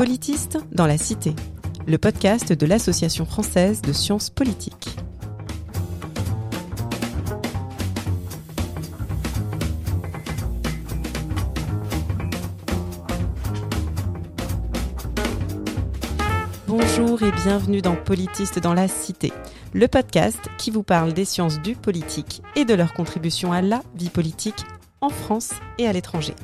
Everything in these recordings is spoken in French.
Politiste dans la Cité, le podcast de l'Association française de sciences politiques. Bonjour et bienvenue dans Politiste dans la Cité, le podcast qui vous parle des sciences du politique et de leur contribution à la vie politique en France et à l'étranger.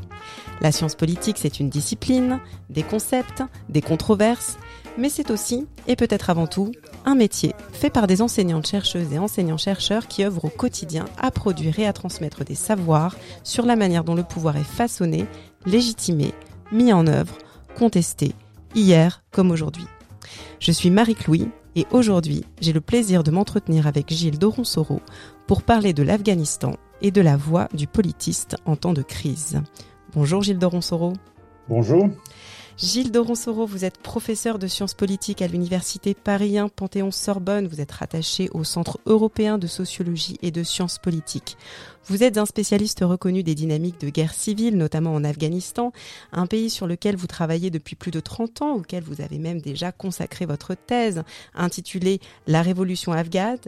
La science politique, c'est une discipline, des concepts, des controverses, mais c'est aussi, et peut-être avant tout, un métier fait par des enseignantes chercheuses et enseignants-chercheurs qui œuvrent au quotidien à produire et à transmettre des savoirs sur la manière dont le pouvoir est façonné, légitimé, mis en œuvre, contesté, hier comme aujourd'hui. Je suis Marie-Clouy et aujourd'hui, j'ai le plaisir de m'entretenir avec Gilles Doronsoro pour parler de l'Afghanistan et de la voix du politiste en temps de crise. Bonjour Gilles Doronsoro. Bonjour. Gilles Doronsoro, vous êtes professeur de sciences politiques à l'université Paris 1 Panthéon-Sorbonne. Vous êtes rattaché au Centre européen de sociologie et de sciences politiques. Vous êtes un spécialiste reconnu des dynamiques de guerre civile, notamment en Afghanistan, un pays sur lequel vous travaillez depuis plus de 30 ans, auquel vous avez même déjà consacré votre thèse intitulée La révolution afghane,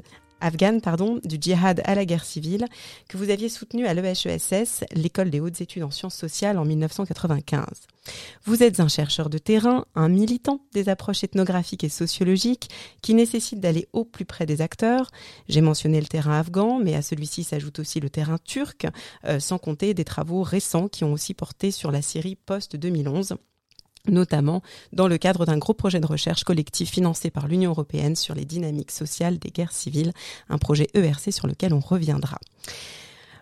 afghane pardon, du djihad à la guerre civile, que vous aviez soutenu à l'EHESS, l'école des hautes études en sciences sociales, en 1995. Vous êtes un chercheur de terrain, un militant des approches ethnographiques et sociologiques qui nécessitent d'aller au plus près des acteurs. J'ai mentionné le terrain afghan, mais à celui-ci s'ajoute aussi le terrain turc, euh, sans compter des travaux récents qui ont aussi porté sur la Syrie post-2011 notamment dans le cadre d'un gros projet de recherche collectif financé par l'Union européenne sur les dynamiques sociales des guerres civiles, un projet ERC sur lequel on reviendra.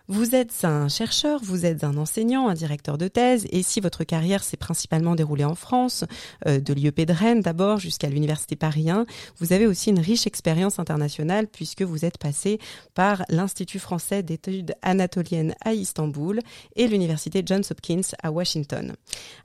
Vous êtes un chercheur, vous êtes un enseignant, un directeur de thèse, et si votre carrière s'est principalement déroulée en France, euh, de l'IEP de Rennes d'abord jusqu'à l'Université Paris 1, vous avez aussi une riche expérience internationale puisque vous êtes passé par l'Institut français d'études anatoliennes à Istanbul et l'Université Johns Hopkins à Washington.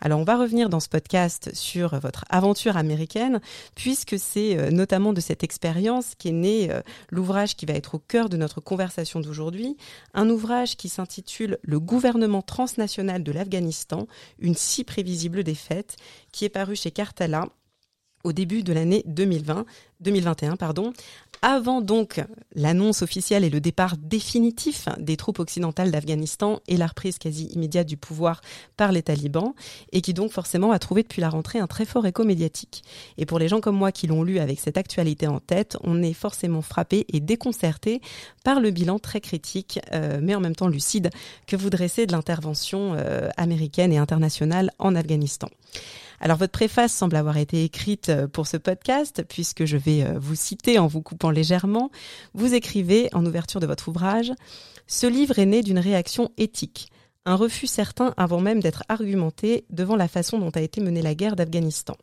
Alors on va revenir dans ce podcast sur votre aventure américaine puisque c'est euh, notamment de cette expérience qu'est né euh, l'ouvrage qui va être au cœur de notre conversation d'aujourd'hui, un ouvrage qui s'intitule Le gouvernement transnational de l'Afghanistan, une si prévisible défaite, qui est paru chez Cartala au début de l'année 2020, 2021, pardon, avant donc l'annonce officielle et le départ définitif des troupes occidentales d'Afghanistan et la reprise quasi immédiate du pouvoir par les talibans, et qui donc forcément a trouvé depuis la rentrée un très fort écho médiatique. Et pour les gens comme moi qui l'ont lu avec cette actualité en tête, on est forcément frappé et déconcerté par le bilan très critique, euh, mais en même temps lucide, que vous dressez de l'intervention euh, américaine et internationale en Afghanistan. Alors votre préface semble avoir été écrite euh, pour ce podcast, puisque je vais euh, vous citer en vous coupant légèrement. Vous écrivez en ouverture de votre ouvrage, Ce livre est né d'une réaction éthique, un refus certain avant même d'être argumenté devant la façon dont a été menée la guerre d'Afghanistan.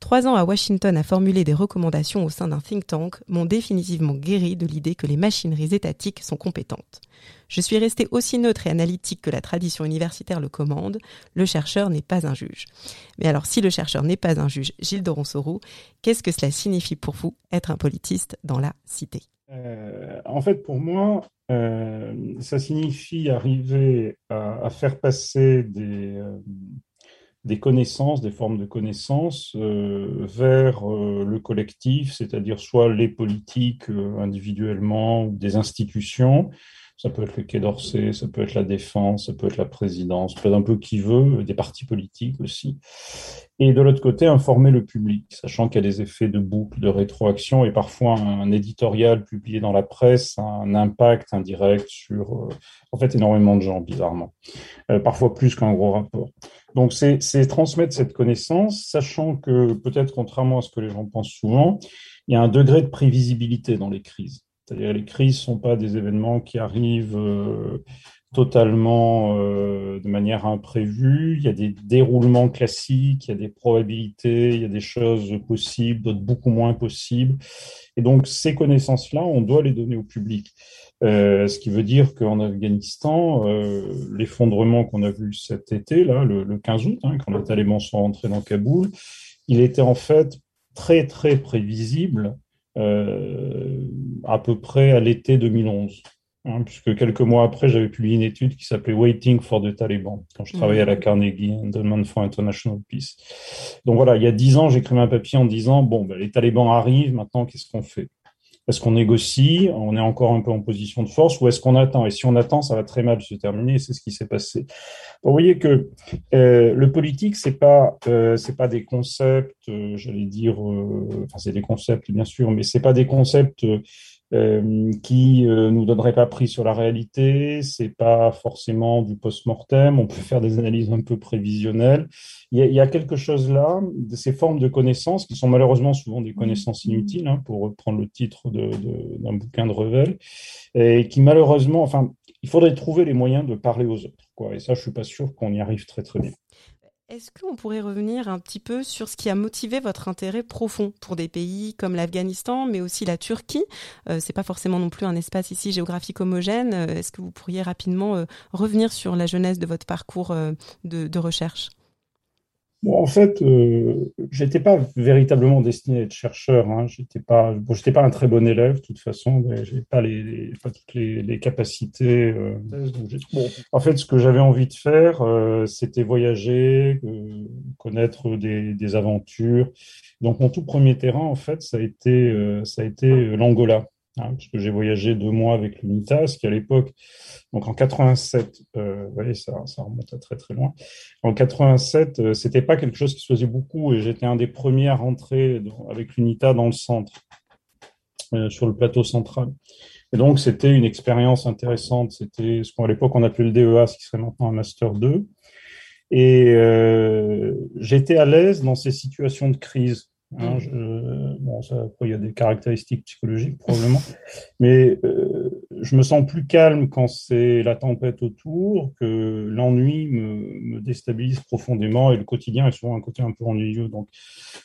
Trois ans à Washington à formuler des recommandations au sein d'un think tank m'ont définitivement guéri de l'idée que les machineries étatiques sont compétentes. Je suis resté aussi neutre et analytique que la tradition universitaire le commande. Le chercheur n'est pas un juge. Mais alors, si le chercheur n'est pas un juge, Gilles Doronsoro, qu'est-ce que cela signifie pour vous être un politiste dans la cité? Euh, En fait, pour moi, euh, ça signifie arriver à, faire passer des, euh, des connaissances, des formes de connaissances euh, vers euh, le collectif, c'est-à-dire soit les politiques euh, individuellement ou des institutions. Ça peut être le Quai d'Orsay, ça peut être la défense, ça peut être la présidence, peut être un peu qui veut, des partis politiques aussi. Et de l'autre côté, informer le public, sachant qu'il y a des effets de boucle, de rétroaction, et parfois un éditorial publié dans la presse a un impact indirect sur, en fait, énormément de gens, bizarrement. parfois plus qu'un gros rapport. Donc, c'est transmettre cette connaissance, sachant que peut-être contrairement à ce que les gens pensent souvent, il y a un degré de prévisibilité dans les crises. C'est-à-dire les crises ne sont pas des événements qui arrivent euh, totalement euh, de manière imprévue. Il y a des déroulements classiques, il y a des probabilités, il y a des choses possibles, d'autres beaucoup moins possibles. Et donc, ces connaissances-là, on doit les donner au public. Euh, ce qui veut dire qu'en Afghanistan, euh, l'effondrement qu'on a vu cet été, là, le, 15 août, hein, quand les talibans sont rentrés dans Kaboul, il était en fait très très prévisible à peu près à l'été 2011. Hein, puisque quelques mois après, j'avais publié une étude qui s'appelait Waiting for the Taliban, quand je travaillais à la mmh. Carnegie Endowment for International Peace. Donc voilà, il y a dix ans, j'écrivais un papier en disant, bon, ben, les talibans arrivent, maintenant, qu'est-ce qu'on fait? Est-ce qu'on négocie? On est encore un peu en position de force ou est-ce qu'on attend? Et si on attend, ça va très mal se terminer, c'est ce qui s'est passé. Vous voyez que euh, le politique, c'est pas, euh, c'est pas des concepts, euh, j'allais dire, enfin c'est des concepts bien sûr, mais c'est pas des concepts euh, qui euh, nous donnerait pas pris sur la réalité. C'est pas forcément du post-mortem. On peut faire des analyses un peu prévisionnelles. Il y, a, y, a, quelque chose là, de ces formes de connaissances qui sont malheureusement souvent des connaissances inutiles, hein, pour reprendre le titre d'un de, bouquin de Revel, et qui malheureusement, enfin, il faudrait trouver les moyens de parler aux autres. Quoi. Et ça, je suis pas sûr qu'on y arrive très très bien. Est-ce qu'on pourrait revenir un petit peu sur ce qui a motivé votre intérêt profond pour des pays comme l'Afghanistan, mais aussi la Turquie? Euh, C'est pas forcément non plus un espace ici géographique homogène. Euh, est-ce que vous pourriez rapidement euh, revenir sur la jeunesse de votre parcours de recherche? Bon, en fait, euh, j'étais pas véritablement destiné à être chercheur. Hein. J'étais pas, bon, j'étais pas un très bon élève, de toute façon. J'ai pas les, pas toutes les, les capacités. Euh, bon. En fait, ce que j'avais envie de faire, euh, c'était voyager, euh, connaître des, des, aventures. Donc, mon tout premier terrain, en fait, ça a été, euh, ça a été l'Angola. Hein, parce que j'ai voyagé deux mois avec l'UNITAS, qui à l'époque, donc en 87, euh, vous voyez, ça, ça, remonte à très très loin. En 87, euh, c'était pas quelque chose qui se faisait beaucoup, et j'étais un des premiers à rentrer avec l'UNITA dans le centre, euh, sur le plateau central. Et donc c'était une expérience intéressante. C'était ce qu'à l'époque on appelait le DEA, ce qui serait maintenant un master 2. Et euh, j'étais à l'aise dans ces situations de crise. Hein, mm. je, après, il y a des caractéristiques psychologiques probablement, mais euh, je me sens plus calme quand c'est la tempête autour, que l'ennui me, déstabilise profondément et le quotidien est souvent un côté un peu ennuyeux. Donc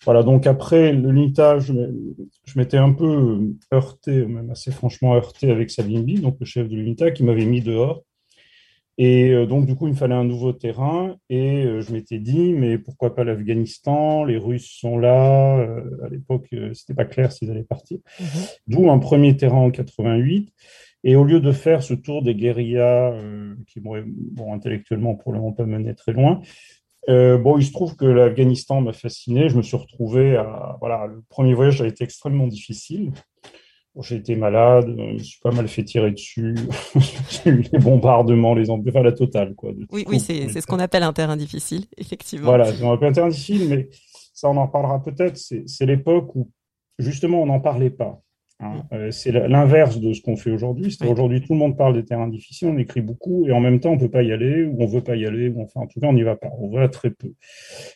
voilà. Donc après l'UNITA, je, je m'étais un peu heurté, même assez franchement heurté avec Savimbi, donc le chef de l'UNITA, qui m'avait mis dehors et euh, donc, du coup, il me fallait un nouveau terrain. Et euh, je m'étais dit, mais pourquoi pas l'Afghanistan? Les Russes sont là. Euh, à l'époque, c'était pas clair s'ils allaient partir. Mhm. D'où un premier terrain en 88. Et au lieu de faire ce tour des guérillas, qui bon, intellectuellement, probablement pas mené très loin, bon, il se trouve que l'Afghanistan m'a fasciné. Je me suis retrouvé à. Voilà, le premier voyage a été extrêmement difficile. J'ai été malade, je me suis pas mal fait tirer dessus. J'ai eu les bombardements, les enfin la totale. Quoi, oui, oui c'est ce qu'on appelle un terrain difficile, effectivement. Voilà, appelle un terrain difficile, mais ça, on en parlera peut-être. C'est l'époque où, justement, on n'en parlait pas. Hein. Mm. Euh, c'est l'inverse de ce qu'on fait aujourd'hui. C'est aujourd'hui, tout le monde parle des terrains difficiles, on écrit beaucoup, et en même temps, on peut pas y aller, ou on veut pas y aller, ou enfin, en tout cas, on n'y va pas. On va très peu.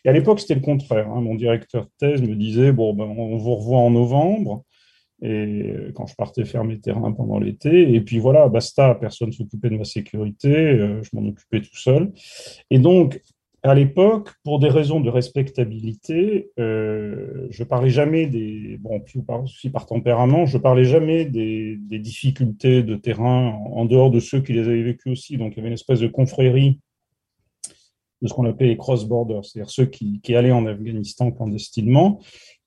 Et à l'époque, c'était le contraire. Hein. Mon directeur de thèse me disait, bon, ben, on vous revoit en novembre et euh, quand je partais faire mes terrains pendant l'été. Et puis voilà, basta, personne s'occupait de ma sécurité, euh, je m'en occupais tout seul. Et donc, à l'époque, pour des raisons de respectabilité, euh, je parlais jamais des, bon, aussi par tempérament, je parlais jamais des, difficultés de terrain en dehors de ceux qui les avaient vécues aussi. Donc, il y avait une espèce de confrérie de ce qu'on appelait les cross-borders, c'est-à-dire ceux qui, qui allaient en Afghanistan clandestinement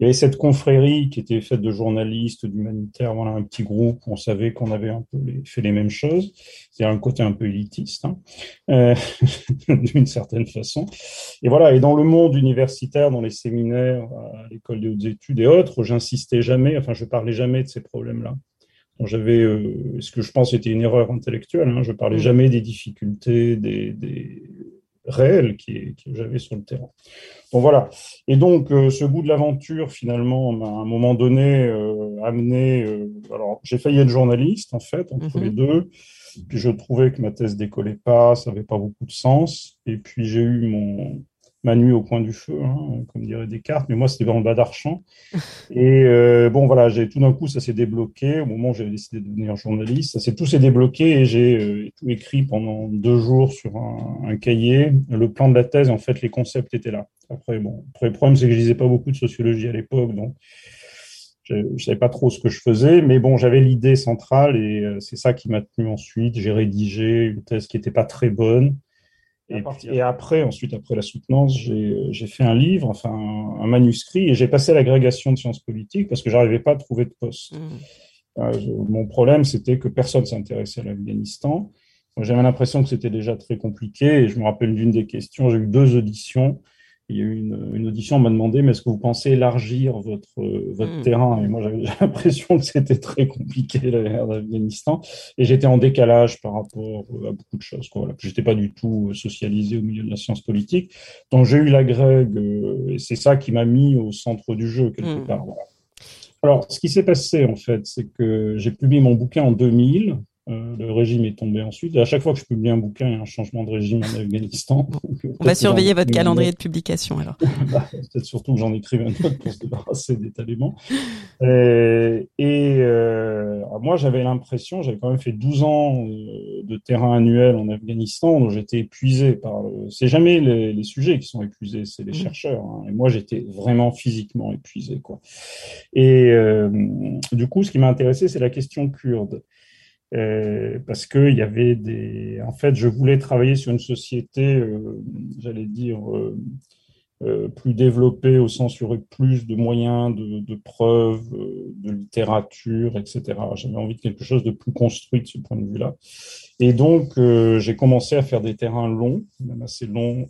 il y avait cette confrérie qui était faite de journalistes, d'humanitaires, voilà, un petit groupe où on savait qu'on avait un peu fait les mêmes choses. C'est-à-dire un côté un peu élitiste, hein, euh, d'une certaine façon. Et voilà, et dans le monde universitaire, dans les séminaires, à l'école des hautes études et autres, j'insistais jamais, enfin, je parlais jamais de ces problèmes-là. J'avais, euh, ce que je pense était une erreur intellectuelle, hein, je parlais mmh. jamais des difficultés, des, des réelles qui, que j'avais sur le terrain. Bon voilà. Et donc euh, ce goût de l'aventure finalement m'a à un moment donné euh, amené. Euh, alors j'ai failli être journaliste en fait entre mhm. les deux. Puis je trouvais que ma thèse décollait pas, ça avait pas beaucoup de sens. Et puis j'ai eu mon ma nuit au coin du feu, hein, comme dirait Descartes, mais moi c'était le bas d'Archamp. Et euh, bon voilà, j'ai tout d'un coup ça s'est débloqué au moment où j'avais décidé de devenir journaliste, ça s'est tout s'est débloqué et j'ai euh, tout écrit pendant deux jours sur un, un, cahier. Le plan de la thèse, en fait, les concepts étaient là. Après bon, après, le problème c'est que je lisais pas beaucoup de sociologie à l'époque, donc je ne savais pas trop ce que je faisais, mais bon, j'avais l'idée centrale et euh, c'est ça qui m'a tenu ensuite. J'ai rédigé une thèse qui n'était pas très bonne. Et, après, ensuite, après la soutenance, j'ai fait un livre, enfin un, manuscrit, et j'ai passé l'agrégation de sciences politiques parce que j'arrivais pas à trouver de poste. Mmh. mon problème, c'était que personne s'intéressait à l'Afghanistan. J'avais l'impression que c'était déjà très compliqué. Et je me rappelle d'une des questions, j'ai eu deux auditions il y a eu une, audition, on m'a demandé, mais est-ce que vous pensez élargir votre, votre hmm. terrain? Et moi, j'avais l'impression que c'était très compliqué, la guerre d'Afghanistan. Et j'étais en décalage par rapport à beaucoup de choses. Quoi. Voilà. Je n'étais pas du tout socialisé au milieu de la science politique. Donc, j'ai eu la grègue, euh, et c'est ça qui m'a mis au centre du jeu, quelque hmm. part. Alors, ce qui s'est passé, en fait, c'est que j'ai publié mon bouquin en 2000. Euh, le régime est tombé ensuite. à chaque fois que je publie un bouquin, il y a un changement de régime en Afghanistan. On va surveiller votre calendrier de publication alors. Bah, peut-être surtout que j'en écrive un autre pour se débarrasser des talibans. Euh, et, euh, moi, j'avais l'impression, j'avais quand même fait 12 ans de terrain annuel en Afghanistan, donc j'étais épuisé par. C'est jamais les, sujets qui sont épuisés, c'est les mmh. chercheurs. Hein. Et moi, j'étais vraiment physiquement épuisé, quoi. Et du coup, ce qui m'a intéressé, c'est la question kurde. Euh, parce que il y avait des. En fait, je voulais travailler sur une société, euh, j'allais dire, euh, plus développée au sens où il y aurait plus de moyens, de, de preuves, de littérature, etc. J'avais envie de quelque chose de plus construit de ce point de vue-là. Et donc, j'ai commencé à faire des terrains longs, même assez longs,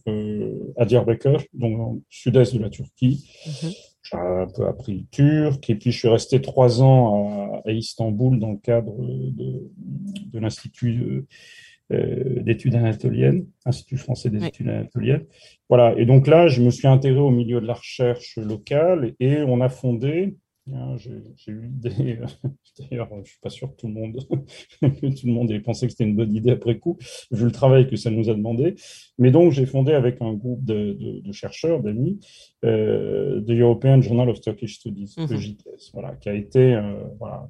à Diyarbakir, donc le sud-est de la Turquie. Mm-hmm j'ai un peu appris le turc, et puis je suis resté trois ans à, Istanbul dans le cadre de, de l'Institut euh, d'études anatoliennes, Institut français des études anatoliennes. Voilà, et donc là, je me suis intégré au milieu de la recherche locale et on a fondé Hein, j'ai eu des. D'ailleurs, je suis pas sûr que tout le monde, tout le monde ait pensé que c'était une bonne idée après coup, vu le travail que ça nous a demandé. Mais donc, j'ai fondé avec un groupe de, de, chercheurs, d'amis, euh, The European Journal of Turkish Studies, mmh. voilà, qui a été euh, voilà,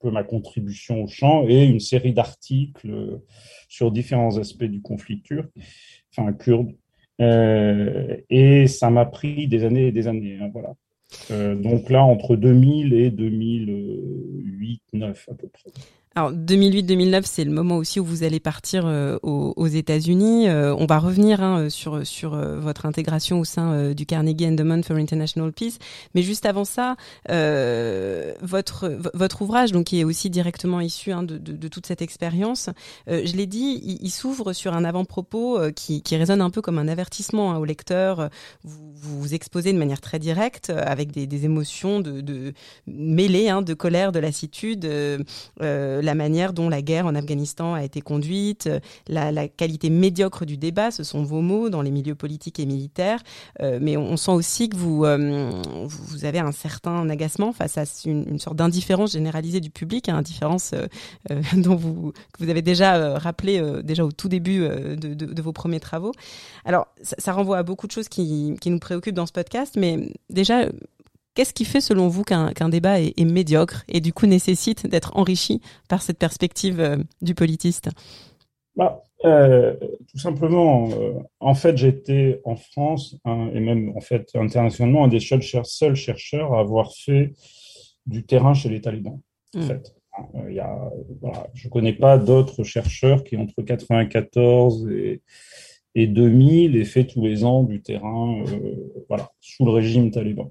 peu ma contribution au champ et une série d'articles sur différents aspects du conflit turc, enfin kurde. Euh, et ça m'a pris des années et des années. Hein, voilà. Euh, donc là, entre 2000 et 2008-2009 à peu près. Alors 2008-2009, c'est le moment aussi où vous allez partir euh, aux, États-Unis. Euh, on va revenir hein, sur sur euh, votre intégration au sein du Carnegie Endowment for International Peace, mais juste avant ça, votre votre ouvrage, donc qui est aussi directement issu hein, de, de, toute cette expérience, je l'ai dit, il, il s'ouvre sur un avant-propos qui, qui résonne un peu comme un avertissement hein, au lecteur. Vous, vous exposez de manière très directe, avec des, des émotions de, de mêlées, hein, de colère, de lassitude la manière dont la guerre en Afghanistan a été conduite, euh, la, qualité médiocre du débat, ce sont vos mots dans les milieux politiques et militaires. Euh, mais on, sent aussi que vous, euh, vous avez un certain agacement face à une, sorte d'indifférence généralisée du public, hein, indifférence dont vous, que vous avez déjà rappelé déjà au tout début de, vos premiers travaux. Alors, ça, renvoie à beaucoup de choses qui, qui nous préoccupent dans ce podcast, mais déjà, Qu'est-ce qui fait selon vous qu'un débat est, médiocre et du coup nécessite d'être enrichi par cette perspective euh, du politiste? Bah, euh, Tout simplement, euh, en fait, j'étais en France et même en fait internationalement un des seuls, chercheurs à avoir fait du terrain chez les talibans. En hmm. fait. Il y a, je ne connais pas d'autres chercheurs qui, entre 1994 et, et 2000, aient fait tous les ans du terrain voilà, sous le régime taliban.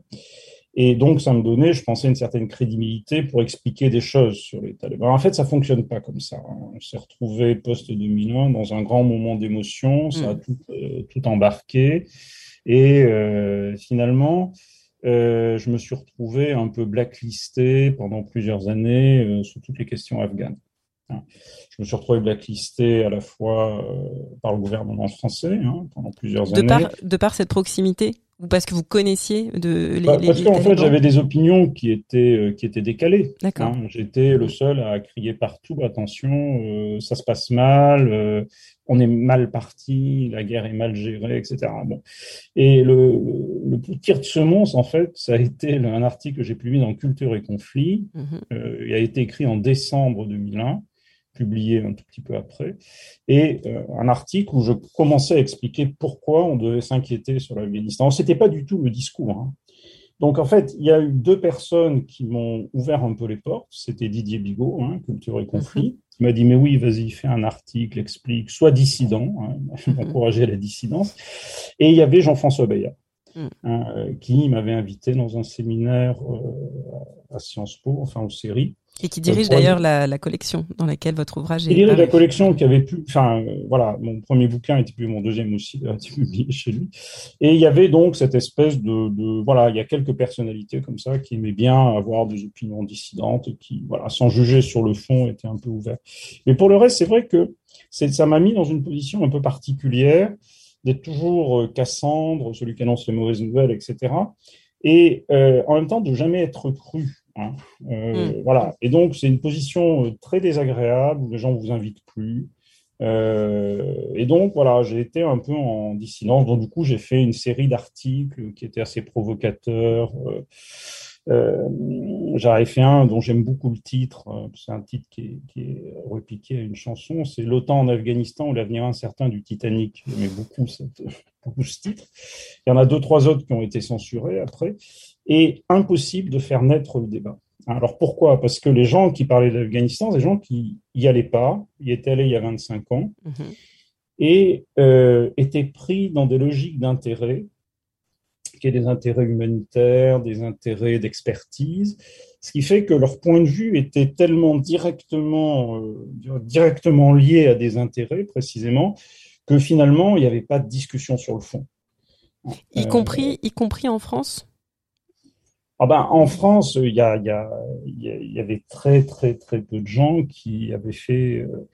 Et donc, ça me donnait, je pensais, une certaine crédibilité pour expliquer des choses sur les talibans. En fait, ça fonctionne pas comme ça. Hein. On s'est retrouvé post-2001 dans un grand moment d'émotion, ça a mm. tout, euh, tout embarqué. Et euh, finalement, euh, je me suis retrouvé un peu blacklisté pendant plusieurs années sur toutes les questions afghanes. Hein. Je me suis retrouvé blacklisté à la fois par le gouvernement français hein, pendant plusieurs de années. Par, de par cette proximité? Ou parce que vous connaissiez de les, bah, Parce qu'en fait, j'avais des opinions qui étaient, euh, qui étaient décalées. D'accord. Hein. J'étais le seul à crier partout attention, euh, ça se passe mal, euh, on est mal parti, la guerre est mal gérée, etc. Bon. Et le, le plus tir de semonce, en fait, ça a été un article que j'ai publié dans Culture et Conflit. Mmh il a été écrit en décembre 2001 publié un tout petit peu après, et euh, un article où je commençais à expliquer pourquoi on devait s'inquiéter sur l'Afghanistan. Ce n'était pas du tout le discours. Hein. Donc en fait, il y a eu deux personnes qui m'ont ouvert un peu les portes. C'était Didier Bigot, hein, Culture et Conflit, mhm. qui m'a dit mais oui, vas-y, fais un article, explique, sois dissident, hein, encourager la dissidence. Et il y avait Jean-François Bayard mm. hein, qui m'avait invité dans un séminaire à Sciences Po, enfin en série, et qui dirige d'ailleurs la, la, collection dans laquelle votre ouvrage est. Il dirige la collection qui avait pu, enfin euh, voilà, mon premier bouquin était plus mon deuxième aussi, a été publié chez lui. Et il y avait donc cette espèce de, de, voilà, il y a quelques personnalités comme ça qui aimaient bien avoir des opinions dissidentes, qui voilà, sans juger sur le fond, étaient un peu ouverts. Mais pour le reste, c'est vrai que ça m'a mis dans une position un peu particulière d'être toujours euh, Cassandre, celui qui annonce les mauvaises nouvelles, etc. Et euh, en même temps de jamais être cru Hein. Euh, mm. Voilà. Et donc, c'est une position euh, très désagréable où les gens ne vous invitent plus. Euh, et donc, voilà, j'ai été un peu en dissidence. Donc, du coup, j'ai fait une série d'articles qui étaient assez provocateurs. J'avais fait un dont j'aime beaucoup le titre. C'est un titre qui est, qui est, repiqué à une chanson. C'est L'OTAN en Afghanistan ou l'avenir incertain du Titanic. J'aimais beaucoup, cette, beaucoup ce titre. Il y en a deux, trois autres qui ont été censurés après et impossible de faire naître le débat. Alors pourquoi? Parce que les gens qui parlaient de l'Afghanistan, des gens qui y allaient pas, y étaient allés il y a 25 ans, mhm. et euh, étaient pris dans des logiques d'intérêt, qui est des intérêts humanitaires, des intérêts d'expertise, ce qui fait que leur point de vue était tellement directement, euh, directement lié à des intérêts précisément, que finalement il n'y avait pas de discussion sur le fond. Y compris, y compris en France? Ah ben, en France, il y, a, il, y a, il y avait très, très, très peu de gens qui avaient fait. Euh,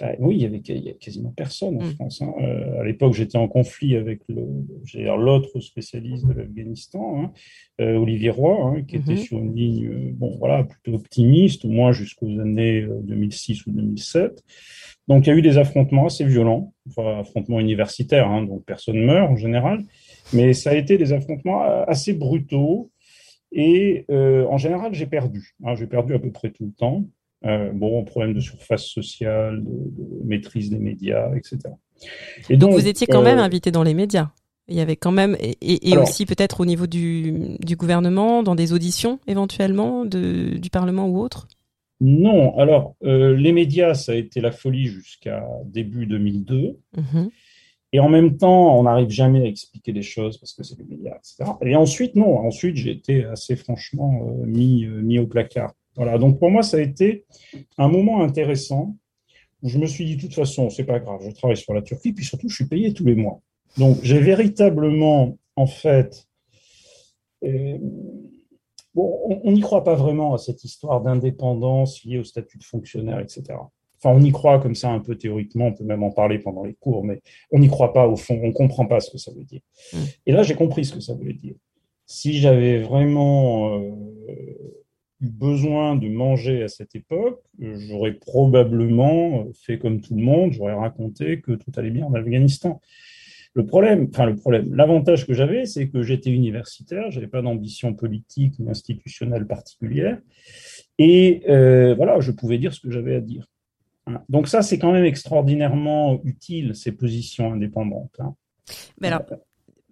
bah, oui, il y avait y a quasiment personne en mm. France. Hein. Euh, à l'époque, j'étais en conflit avec l'autre spécialiste de l'Afghanistan, hein, euh, Olivier Roy, hein, qui était mm-hmm. sur une ligne bon, voilà, plutôt optimiste, au moins jusqu'aux années 2006 ou 2007. Donc, il y a eu des affrontements assez violents, enfin, affrontements universitaires, donc personne meurt en général, mais ça a été des affrontements assez brutaux et euh, en général, j'ai perdu. Hein, j'ai perdu à peu près tout le temps. Euh, bon, problème de surface sociale, de, maîtrise des médias, etc. Et donc, vous étiez quand même euh, invité dans les médias. Il y avait quand même, et, aussi peut-être au niveau du, du, gouvernement, dans des auditions éventuellement de, du Parlement ou autre? Non, alors les médias, ça a été la folie jusqu'à début 2002. Et en même temps, on n'arrive jamais à expliquer les choses parce que c'est les médias, etc. Et ensuite, non, ensuite, j'ai été assez franchement euh, mis, euh, mis au placard. Voilà, donc pour moi, ça a été un moment intéressant où je me suis dit, de toute façon, c'est pas grave, je travaille sur la Turquie, puis surtout, je suis payé tous les mois. Donc, j'ai véritablement, en fait, euh, bon, on n'y croit pas vraiment à cette histoire d'indépendance liée au statut de fonctionnaire, etc. Enfin, on y croit comme ça un peu théoriquement, on peut même en parler pendant les cours, mais on n'y croit pas au fond, on ne comprend pas ce que ça veut dire. Mm. Et là, j'ai compris ce que ça voulait dire. Si j'avais vraiment euh, eu besoin de manger à cette époque, j'aurais probablement fait comme tout le monde, j'aurais raconté que tout allait bien en Afghanistan. Le problème, enfin le problème, l'avantage que j'avais, c'est que j'étais universitaire, j'avais pas d'ambition politique ou institutionnelle particulière, et euh, voilà, je pouvais dire ce que j'avais à dire. Donc ça, c'est quand même extraordinairement utile, ces positions indépendantes. Hein. Mais alors,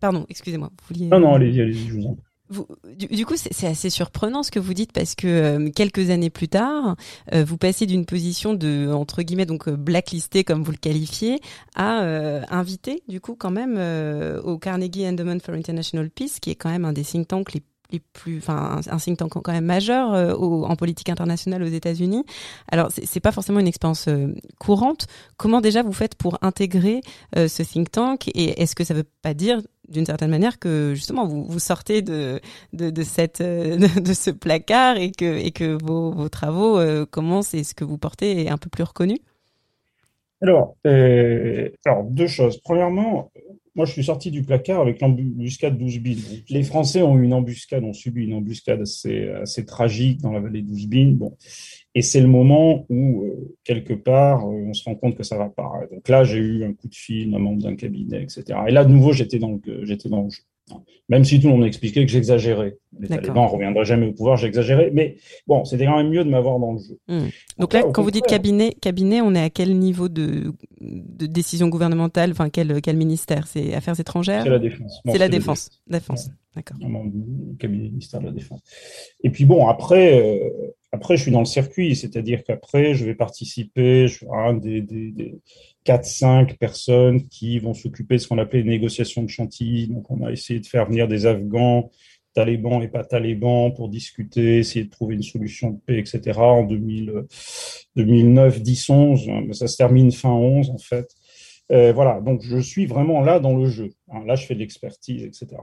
pardon, excusez-moi. Non, non, allez-y, allez-y, je vous en prie. du, coup, c'est assez surprenant ce que vous dites parce que euh, quelques années plus tard, euh, vous passez d'une position de entre guillemets donc euh, blacklisté comme vous le qualifiez à inviter du coup quand même au Carnegie Endowment for International Peace, qui est quand même un des think tanks les les plus, enfin, un, think tank quand même majeur euh, en politique internationale aux États-Unis. Alors, c'est pas forcément une expérience euh, courante. Comment déjà vous faites pour intégrer euh, ce think tank et est-ce que ça veut pas dire d'une certaine manière que justement vous, vous sortez de, de, de cette de, ce placard et que et que vos, vos travaux commencent et ce que vous portez est un peu plus reconnu? Alors, alors deux choses. Premièrement, moi, je suis sorti du placard avec l'embuscade 12 Les Français ont eu une embuscade, ont subi une embuscade assez, assez tragique dans la vallée 12 Bon. Et c'est le moment où, euh, quelque part, euh, on se rend compte que ça va pas. Donc là, j'ai eu un coup de fil, un membre d'un cabinet, etc. Et là, de nouveau, j'étais dans le, j'étais dans le jeu. Même si tout le monde m'expliquait que j'exagérais. Les talibans ne reviendraient jamais au pouvoir, j'exagérais. Mais bon, c'était quand même mieux de m'avoir dans le jeu. Hmm. Donc, là, quand vous dites cabinet, cabinet, on est à quel niveau de, de décision gouvernementale Enfin, quel, quel ministère? C'est Affaires étrangères? C'est la défense. C'est la défense. Défense. D'accord. cabinet ministère de la Défense. Et puis bon, après, euh, Après, je suis dans le circuit, c'est-à-dire qu'après, je vais participer, des, des, des 4-5 personnes qui vont s'occuper de ce qu'on appelait les négociations de Chantilly. Donc, on a essayé de faire venir des Afghans, talibans et pas talibans pour discuter, essayer de trouver une solution de paix, etc. En 2000, 2009, 10, 11, ça se termine fin 11 en fait. Euh, voilà, donc je suis vraiment là dans le jeu. Hein, là, je fais de l'expertise, etc.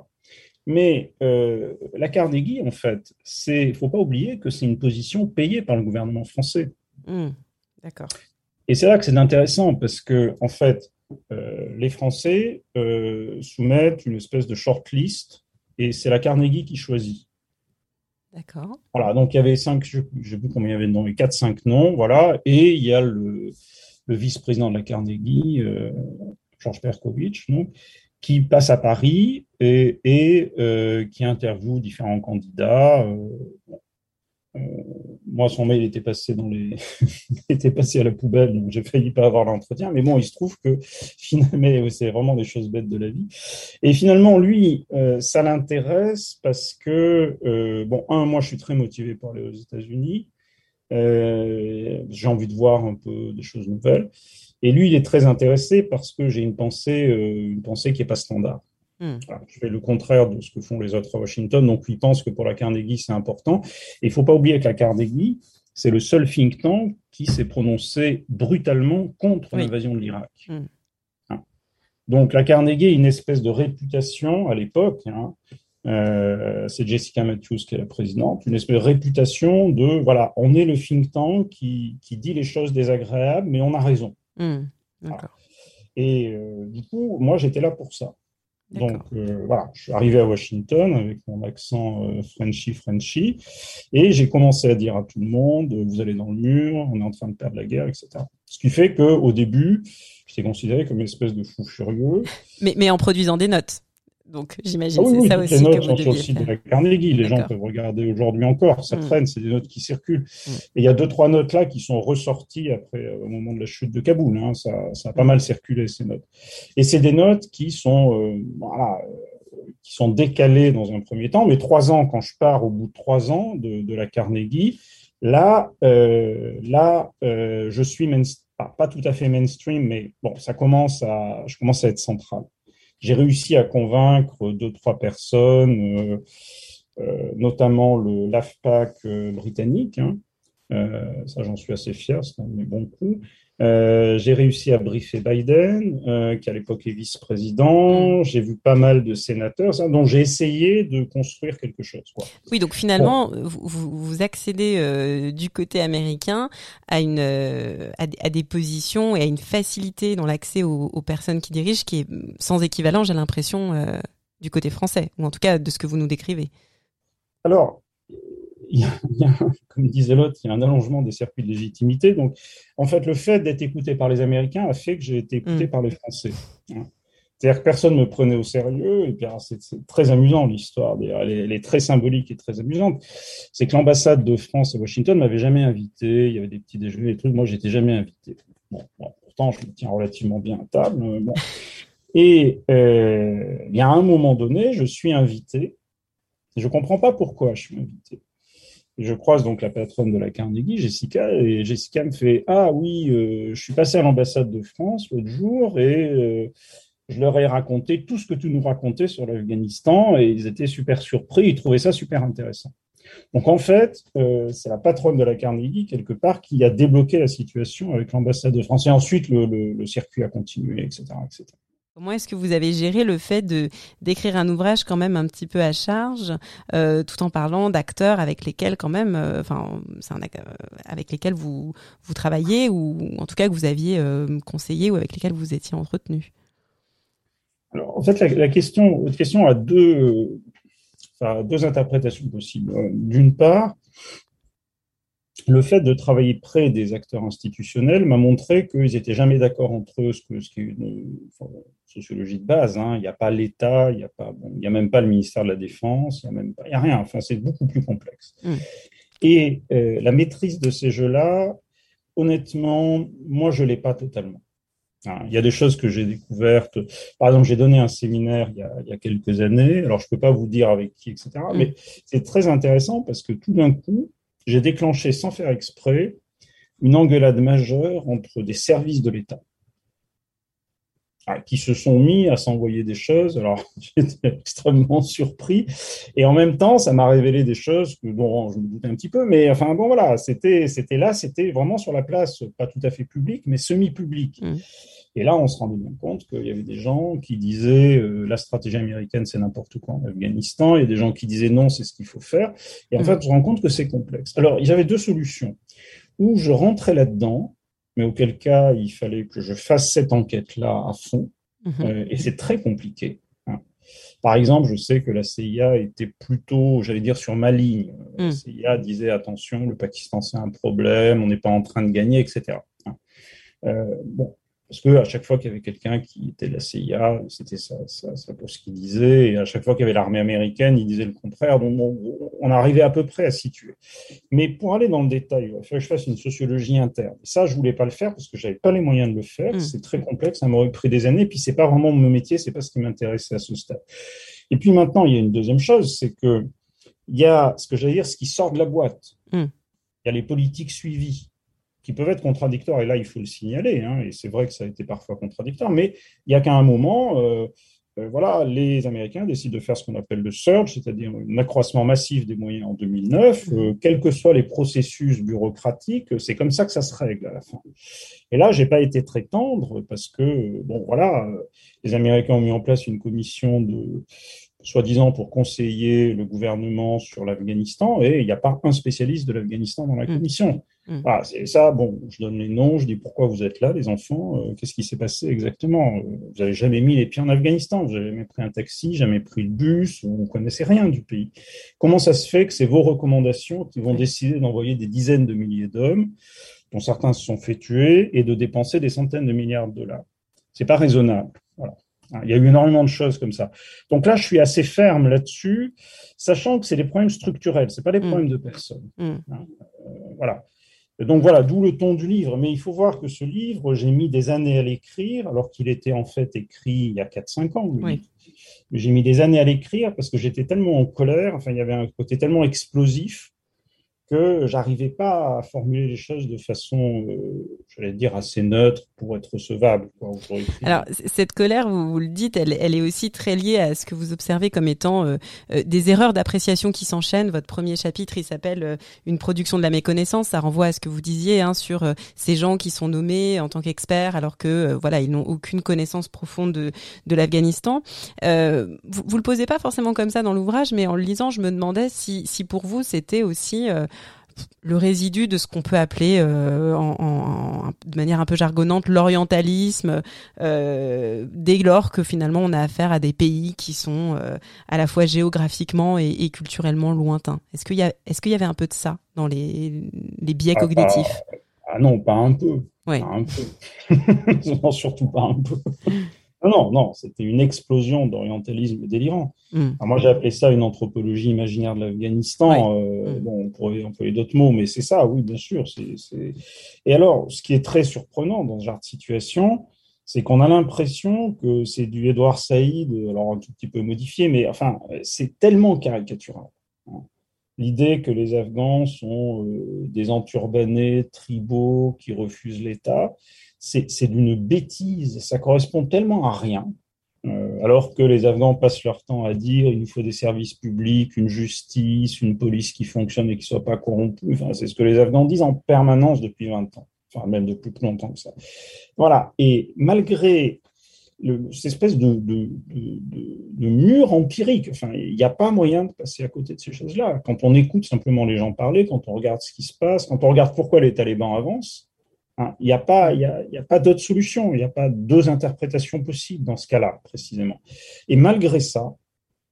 Mais euh, la Carnegie, en fait, il ne faut pas oublier que c'est une position payée par le gouvernement français. Mmh, D'accord. Et c'est là que c'est intéressant parce que, en fait, euh, les Français euh, soumettent une espèce de shortlist et c'est la Carnegie qui choisit. D'accord. Voilà, donc il y avait cinq, je ne sais plus combien il y avait de noms, mais quatre, cinq noms, voilà, et il y a le, le vice-président de la Carnegie, euh, Georges Perkovitch, donc, qui passe à Paris et, et euh, qui interviewe différents candidats. Moi, son mail était passé dans les, était passé à la poubelle, donc j'ai failli pas avoir l'entretien. Mais bon, il se trouve que finalement, c'est vraiment des choses bêtes de la vie. Et finalement, lui, euh, ça l'intéresse parce que, euh, bon, un, moi, je suis très motivé pour aller aux États-Unis. Euh, j'ai envie de voir un peu des choses nouvelles. Et lui, il est très intéressé parce que j'ai une pensée, euh, une pensée qui est pas standard. Hmm. Voilà, je fais le contraire de ce que font les autres à Washington. Donc, il pense que pour la Carnegie, c'est important. Et il ne faut pas oublier que la Carnegie, c'est le seul think tank qui s'est prononcé brutalement contre Oui. l'invasion de l'Irak. Hmm. Hein. Donc, la Carnegie a une espèce de réputation à l'époque. hein. Euh, c'est Jessica Matthews qui est la présidente, une espèce de réputation de voilà, on est le think tank qui, qui dit les choses désagréables, mais on a raison. Hmm. Et euh, du coup, moi, j'étais là pour ça. Donc euh, voilà, je suis arrivé à Washington avec mon accent euh, Frenchy Frenchy et j'ai commencé à dire à tout le monde euh, vous allez dans le mur, on est en train de perdre la guerre, etc. Ce qui fait que au début, j'étais considéré comme une espèce de fou furieux. Mais, mais en produisant des notes. Donc, j'imagine Ah oui, c'est oui, ça aussi les que notes vous sont sur le de la Carnegie. Les gens peuvent regarder aujourd'hui encore. Ça traîne, c'est des notes qui circulent. Mm. Et il y a deux, trois notes là qui sont ressorties après, euh, au moment de la chute de Kaboul. hein. Ça, ça a pas mal circulé, ces notes. Et c'est des notes qui sont, euh, voilà, euh, qui sont décalées dans un premier temps. Mais trois ans, quand je pars au bout de trois ans de, de la Carnegie, là, euh, là, je suis main- pas, pas tout à fait mainstream, mais bon, ça commence à, je commence à être central j'ai réussi à convaincre deux, trois personnes, euh, euh, notamment le l'AFPAC euh, britannique. hein. Euh, ça, j'en suis assez fier, c'est un de mes bons coups. Euh, j'ai réussi à briefer Biden, euh, qui à l'époque est vice-président. J'ai vu pas mal de sénateurs, ça, donc j'ai essayé de construire quelque chose. Quoi. Oui, donc finalement, vous, vous, vous accédez euh, du côté américain à, une, à, des- à des positions et à une facilité dans l'accès aux, aux personnes qui dirigent qui est sans équivalent, j'ai l'impression, du côté français, ou en tout cas de ce que vous nous décrivez. Alors, il y a, il y a, comme disait l'autre, il y a un allongement des circuits de légitimité. Donc, en fait, le fait d'être écouté par les Américains a fait que j'ai été écouté Mm. par les Français. hein. C'est-à-dire que personne ne me prenait au sérieux. Et puis, c'est très amusant l'histoire. D'ailleurs, elle, est- elle est très symbolique et très amusante. C'est que l'ambassade de France à Washington m'avait jamais invité. Il y avait des petits déjeuners, des trucs. Moi, j'étais jamais invité. Bon, bon, pourtant, je me tiens relativement bien à table. Bon. Et euh, il y a un moment donné, je suis invité. Je comprends pas pourquoi je suis invité. Je croise donc la patronne de la Carnegie, Jessica, et Jessica me fait Ah oui, euh, je suis passé à l'ambassade de France l'autre jour et euh, je leur ai raconté tout ce que tu nous racontais sur l'Afghanistan et ils étaient super surpris, ils trouvaient ça super intéressant. Donc en fait, euh, c'est la patronne de la Carnegie, quelque part, qui a débloqué la situation avec l'ambassade de France. Et ensuite, le, le- le circuit a continué, etc. etc. Comment est-ce que vous avez géré le fait de d'écrire un ouvrage quand même un petit peu à charge, euh, tout en parlant d'acteurs avec lesquels quand même, euh, enfin, euh, avec lesquels vous vous travaillez ou en tout cas que vous aviez conseillé ou avec lesquels vous étiez entretenu? Alors, en fait, la, question, votre question a deux, deux interprétations possibles. D'une part, le fait de travailler près des acteurs institutionnels m'a montré qu'ils n'étaient jamais d'accord entre eux, ce, que, ce qui est une enfin, sociologie de base. hein. Il n'y a pas l'État, il n'y a, pas, bon, il y a même pas le ministère de la Défense, il n'y a, même pas- il y a rien. Enfin, c'est beaucoup plus complexe. Mm. Et euh, la maîtrise de ces jeux-là, honnêtement, moi, je ne l'ai pas totalement. Hein, Il y a des choses que j'ai découvertes. Par exemple, j'ai donné un séminaire il y, a, il y a quelques années. Alors, je ne peux pas vous dire avec qui, etc. Mm. Mais c'est très intéressant parce que tout d'un coup, j'ai déclenché sans faire exprès une engueulade majeure entre des services de l'État ah, qui se sont mis à s'envoyer des choses. Alors, j'étais extrêmement surpris. Et en même temps, ça m'a révélé des choses dont je me doutais un petit peu. Mais enfin, bon, voilà, c'était, c'était là, c'était vraiment sur la place, pas tout à fait publique, mais semi-publique. Mmh. Et là, on se rendait bien compte qu'il y avait des gens qui disaient euh, la stratégie américaine, c'est n'importe quoi en Afghanistan. Il y a des gens qui disaient non, c'est ce qu'il faut faire. Et en mmh. fait, on se rend compte que c'est complexe. Alors, il y avait deux solutions. Ou je rentrais là-dedans, mais auquel cas, il fallait que je fasse cette enquête-là à fond. Mmh. Euh, et c'est très compliqué. Hein. Par exemple, je sais que la CIA était plutôt, j'allais dire, sur ma ligne. La mmh. CIA disait attention, le Pakistan c'est un problème, on n'est pas en train de gagner, etc. Hein. Euh, bon, parce qu'à chaque fois qu'il y avait quelqu'un qui était de la CIA, c'était ça, ça, ça, pour ce qu'il disait. Et à chaque fois qu'il y avait l'armée américaine, il disait le contraire. Donc, on, on, arrivait à peu près à situer. Mais pour aller dans le détail, il va falloir que je fasse une sociologie interne. Et ça, je voulais pas le faire parce que j'avais pas les moyens de le faire. Mm. C'est très complexe. Ça m'aurait pris des années. Puis, c'est pas vraiment mon métier. C'est pas ce qui m'intéressait à ce stade. Et puis maintenant, il y a une deuxième chose, c'est que il y a ce que j'allais dire, ce qui sort de la boîte. Mm. Il y a les politiques suivies qui peuvent être contradictoires, et là il faut le signaler, hein, et c'est vrai que ça a été parfois contradictoire, mais il n'y a qu'à un moment, euh, euh, voilà, les Américains décident de faire ce qu'on appelle le surge, c'est-à-dire un accroissement massif des moyens en 2009, euh, quels que soient les processus bureaucratiques, c'est comme ça que ça se règle à la fin. Et là, j'ai pas été très tendre parce que, bon, voilà, les Américains ont mis en place une commission de soi-disant pour conseiller le gouvernement sur l'Afghanistan, et il n'y a pas un spécialiste de l'Afghanistan dans la mmh. commission. Mmh. Ah, c'est ça, bon, je donne les noms, je dis pourquoi vous êtes là, les enfants, euh, qu'est-ce qui s'est passé exactement? Vous n'avez jamais mis les pieds en Afghanistan, vous n'avez jamais pris un taxi, jamais pris le bus, vous ne connaissez rien du pays. Comment ça se fait que c'est vos recommandations qui vont décider d'envoyer des dizaines de milliers d'hommes, dont certains se sont fait tuer, et de dépenser des centaines de milliards de dollars? C'est pas raisonnable. Voilà. Il y a eu énormément de choses comme ça. Donc là, je suis assez ferme là-dessus, sachant que c'est des problèmes structurels, c'est pas des mmh. problèmes de personnes. Mmh. Hein, euh, voilà. Donc voilà, d'où le ton du livre. Mais il faut voir que ce livre, j'ai mis des années à l'écrire, alors qu'il était en fait écrit il y a 4-5 ans. Oui. J'ai mis des années à l'écrire parce que j'étais tellement en colère, enfin, il y avait un côté tellement explosif que j'arrivais pas à formuler les choses de façon, euh, j'allais dire, assez neutre pour être recevable. Alors, cette colère, vous, vous le dites, elle, est aussi très liée à ce que vous observez comme étant euh, euh, des erreurs d'appréciation qui s'enchaînent. Votre premier chapitre, il s'appelle Une production de la méconnaissance. Ça renvoie à ce que vous disiez hein, sur ces gens qui sont nommés en tant qu'experts alors que voilà, ils n'ont aucune connaissance profonde de, de l'Afghanistan. vous, vous le posez pas forcément comme ça dans l'ouvrage, mais en le lisant, je me demandais si, si pour vous c'était aussi le résidu de ce qu'on peut appeler, euh, en, de manière un peu jargonnante, l'orientalisme, euh, dès lors que finalement on a affaire à des pays qui sont euh, à la fois géographiquement et, culturellement lointains. Est-ce qu'il y, a, est-ce qu'il y avait un peu de ça dans les, les biais ah, cognitifs? ah, non, pas un peu. Pas un peu. non, surtout pas un peu. Non, non, non, c'était une explosion d'orientalisme délirant. Hmm. moi, j'ai appelé ça une anthropologie imaginaire de l'Afghanistan. Euh, hmm. Bon, on pourrait employer d'autres mots, mais c'est ça, oui, bien sûr. Et alors, ce qui est très surprenant dans ce genre de situation, c'est qu'on a l'impression que c'est du Edouard Saïd, alors un tout petit peu modifié, mais enfin, c'est tellement caricatural. Hein. L'idée que les Afghans sont euh, des enturbanés tribaux qui refusent l'État, c'est d'une bêtise. Ça correspond tellement à rien. Euh, alors que les Afghans passent leur temps à dire il nous faut des services publics, une justice, une police qui fonctionne et qui soit pas corrompue. C'est ce que les Afghans disent en permanence depuis 20 ans, enfin même depuis plus longtemps que ça. Voilà. Et malgré cette espèce de, de, mur empirique, enfin, il n'y a pas moyen de passer à côté de ces choses-là. Quand on écoute simplement les gens parler, quand on regarde ce qui se passe, quand on regarde pourquoi les talibans avancent, il n'y a pas, il y a, pas d'autre solution, il n'y a pas deux interprétations possibles dans ce cas-là, précisément. Et malgré ça,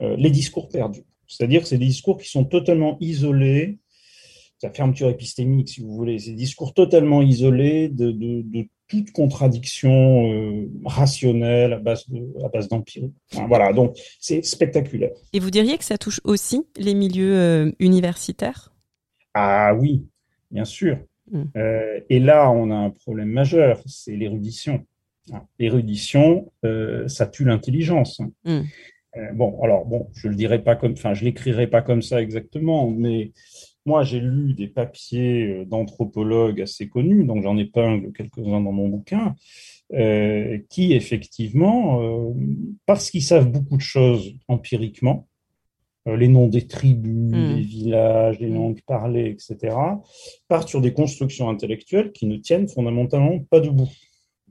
euh, les discours perdus. C'est-à-dire que c'est des discours qui sont totalement isolés, la fermeture épistémique, si vous voulez, c'est des discours totalement isolés de, de, toute contradiction euh, rationnelle à base de, à base d'empire. voilà, donc c'est spectaculaire. Et vous diriez que ça touche aussi les milieux euh, universitaires? Ah oui, bien sûr. Mm. Euh, et là, on a un problème majeur, c'est l'érudition. L'érudition, euh, ça tue l'intelligence. Mm. Euh, bon, alors bon, je le dirai pas comme, enfin, je l'écrirai pas comme ça exactement, mais moi, j'ai lu des papiers d'anthropologues assez connus, donc j'en épingle quelques-uns dans mon bouquin, qui effectivement, parce qu'ils savent beaucoup de choses empiriquement, les noms des tribus, hmm. des villages, les langues parlées, etc., partent sur des constructions intellectuelles qui ne tiennent fondamentalement pas debout.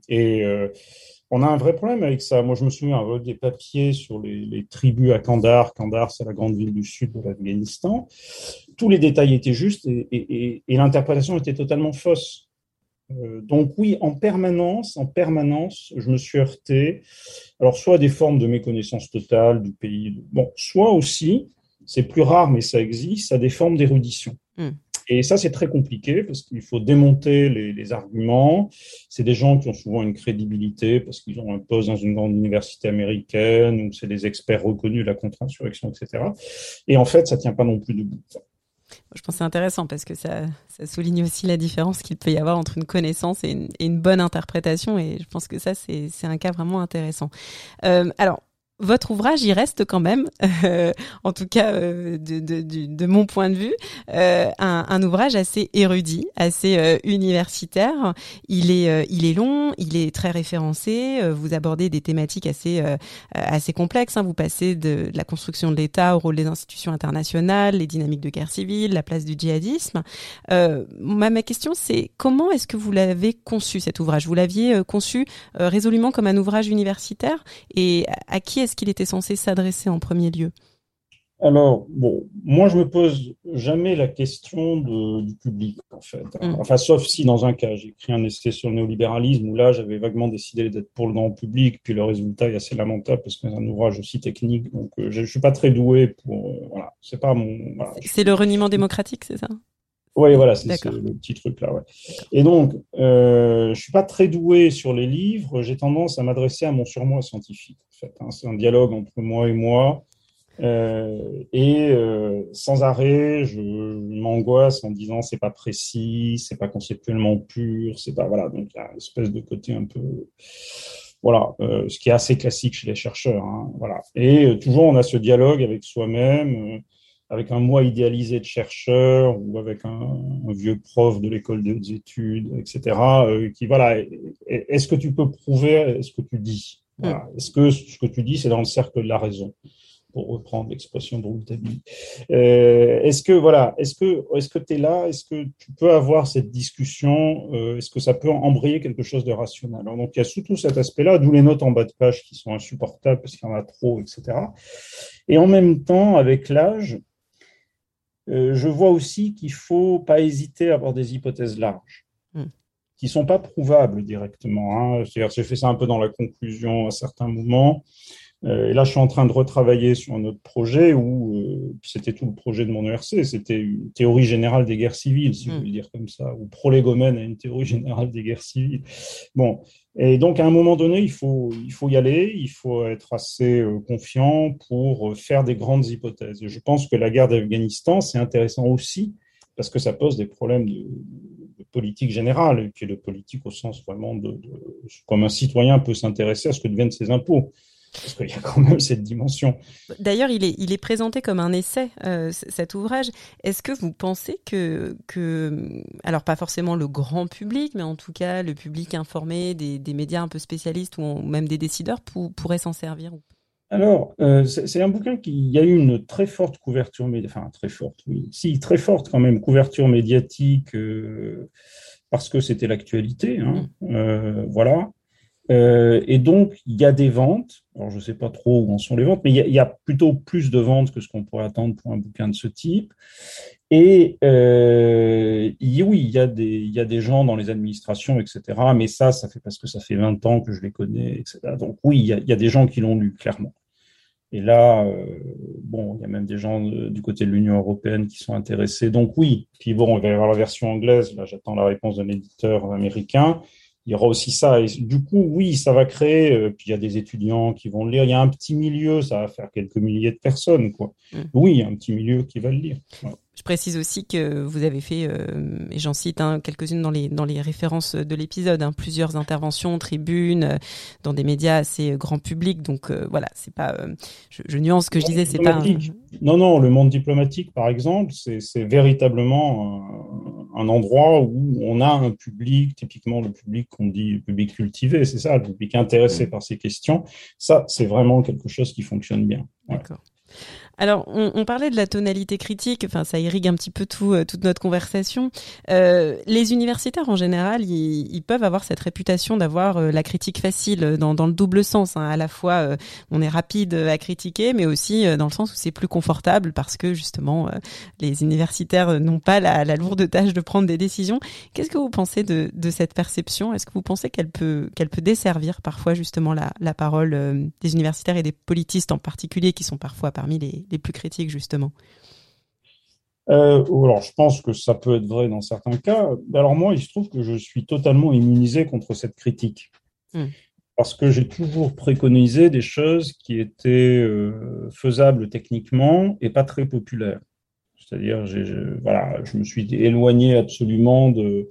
Et on a un vrai problème avec ça. Moi, je me souviens avoir des papiers sur les, tribus à Kandahar. Kandahar, c'est la grande ville du sud de l'Afghanistan. Tous les détails étaient justes et, l'interprétation était totalement fausse. Euh, donc oui, en permanence, en permanence, je me suis heurté. Alors soit des formes de méconnaissance totale du pays, bon, soit aussi, c'est plus rare, mais ça existe, à des formes d'érudition. Hmm. Et ça, c'est très compliqué parce qu'il faut démonter les, arguments. C'est des gens qui ont souvent une crédibilité parce qu'ils ont un poste dans une grande université américaine ou c'est des experts reconnus de la contre-insurrection, etc. Et en fait, ça tient pas non plus debout. Je pense que c'est intéressant parce que ça, souligne aussi la différence qu'il peut y avoir entre une connaissance et une, bonne interprétation. Et je pense que ça, c'est un cas vraiment intéressant. Euh, alors, votre ouvrage y reste quand même, euh, en tout cas euh, de, de, de, mon point de vue, euh, un, un, ouvrage assez érudit, assez euh, universitaire. Il est, euh, il est long, il est très référencé. vous abordez des thématiques assez, assez complexes. Hein. Vous passez de, la construction de l'État au rôle des institutions internationales, les dynamiques de guerre civile, la place du djihadisme. Ma, ma, question, c'est comment est-ce que vous l'avez conçu cet ouvrage? Vous l'aviez conçu résolument comme un ouvrage universitaire? Et à qui est est-ce qu'il était censé s'adresser en premier lieu? Alors, bon, moi, je me pose jamais la question du public, en fait. Mm. Enfin, sauf si, dans un cas, j'ai écrit un essai sur le néolibéralisme, où là, j'avais vaguement décidé d'être pour le grand public, puis le résultat est assez lamentable, parce que c'est un ouvrage aussi technique, donc euh, je ne suis pas très doué pour... Euh, voilà, c'est pas mon... c'est le reniement démocratique, c'est ça? Oui, voilà, c'est le petit truc là. Ouais. Et donc, euh, je suis pas très doué sur les livres. J'ai tendance à m'adresser à mon surmoi scientifique. En fait, hein. c'est un dialogue entre moi et moi. Euh, et euh, sans arrêt, je, m'angoisse en disant c'est pas précis, c'est pas conceptuellement pur, c'est pas voilà. Donc il y a une espèce de côté un peu voilà, euh, ce qui est assez classique chez les chercheurs. Hein, voilà. Et toujours on a ce dialogue avec soi-même. Avec un moi idéalisé de chercheur ou avec un, vieux prof de l'école des hautes études, etc., euh, qui, voilà, est-ce que tu peux prouver ce que tu dis? Voilà. Mm. Est-ce que ce que tu dis, c'est dans le cercle de la raison? Pour reprendre l'expression de Rouletabille. Euh, est-ce que voilà, est-ce que est-ce que tu es là? Est-ce que tu peux avoir cette discussion? Euh, Est-ce que ça peut embrayer quelque chose de rationnel? Alors, Donc il y a surtout cet aspect-là, d'où les notes en bas de page qui sont insupportables parce qu'il y en a trop, etc. Et en même temps, avec l'âge, je vois aussi qu'il ne faut pas hésiter à avoir des hypothèses larges, hmm. qui ne sont pas prouvables directement. Hein. J'ai fait ça un peu dans la conclusion à certains moments. Euh, et là, je suis en train de retravailler sur un autre projet où euh, c'était tout le projet de mon ERC, c'était une théorie générale des guerres civiles, si je hmm. veux dire comme ça, ou prolégomène à une théorie générale des guerres civiles. Bon, et donc à un moment donné, il faut, il faut y aller, il faut être assez euh, confiant pour faire des grandes hypothèses. Et je pense que la guerre d'Afghanistan, c'est intéressant aussi parce que ça pose des problèmes de, politique générale, qui est de politique au sens vraiment de, de comme un citoyen peut s'intéresser à ce que deviennent ses impôts. Parce qu'il y a quand même cette dimension. D'ailleurs, il est, il est présenté comme un essai, euh, cet ouvrage. Est-ce que vous pensez que, que, alors pas forcément le grand public, mais en tout cas le public informé, des, des médias un peu spécialistes ou même des décideurs pour, pourraient s'en servir alors, euh, c'est un bouquin qui y a eu une très forte couverture, enfin très forte, oui, si très forte quand même couverture médiatique euh, parce que c'était l'actualité, hein, mm. voilà. Euh, et donc, il y a des ventes. Alors, je ne sais pas trop où en sont les ventes, mais il y, a, plutôt plus de ventes que ce qu'on pourrait attendre pour un bouquin de ce type. Et euh, oui, il y, a des, il y a des gens dans les administrations, etc. Mais ça, ça fait parce que ça fait 20 ans que je les connais, etc. Donc oui, il y a, il y a des gens qui l'ont lu, clairement. Et là, euh, bon, il y a même des gens du côté de l'Union européenne qui sont intéressés. Donc oui, puis bon, on va y avoir la version anglaise. Là, j'attends la réponse d'un éditeur américain il y aura aussi ça. Et du coup, oui, ça va créer. Euh, puis il y a des étudiants qui vont le lire. Il y a un petit milieu, ça va faire quelques milliers de personnes, quoi. Mm. Oui, il y a un petit milieu qui va le lire. Je précise aussi que vous avez fait, euh, et j'en cite hein, quelques-unes dans les, dans les références de l'épisode, hein, plusieurs interventions, tribunes, euh, dans des médias assez grand public. Donc voilà, c'est pas, je, je, nuance ce que je disais, c'est pas. Non, non, le monde diplomatique, par exemple, c'est véritablement un, un, endroit où on a un public, typiquement le public qu'on dit le public cultivé, c'est ça, le public intéressé mm. par ces questions. Ça, c'est vraiment quelque chose qui fonctionne bien. D'accord. Alors, on, parlait de la tonalité critique, enfin, ça irrigue un petit peu tout, euh, toute notre conversation. Euh, les universitaires, en général, ils, peuvent avoir cette réputation d'avoir euh, la critique facile dans, dans le double sens. Hein. À la fois, on est rapide à critiquer, mais aussi dans le sens où c'est plus confortable parce que, justement, les universitaires n'ont pas la, lourde tâche de prendre des décisions. Qu'est-ce que vous pensez de, de cette perception? Est-ce que vous pensez qu'elle peut, qu'elle peut desservir parfois, justement, la, la parole des universitaires et des politistes en particulier, qui sont parfois parmi les les plus critiques, justement euh, alors, je pense que ça peut être vrai dans certains cas. Alors moi, il se trouve que je suis totalement immunisé contre cette critique. Hmm. Parce que j'ai toujours préconisé des choses qui étaient euh, faisables techniquement et pas très populaires. C'est-à-dire, voilà, je me suis éloigné absolument de,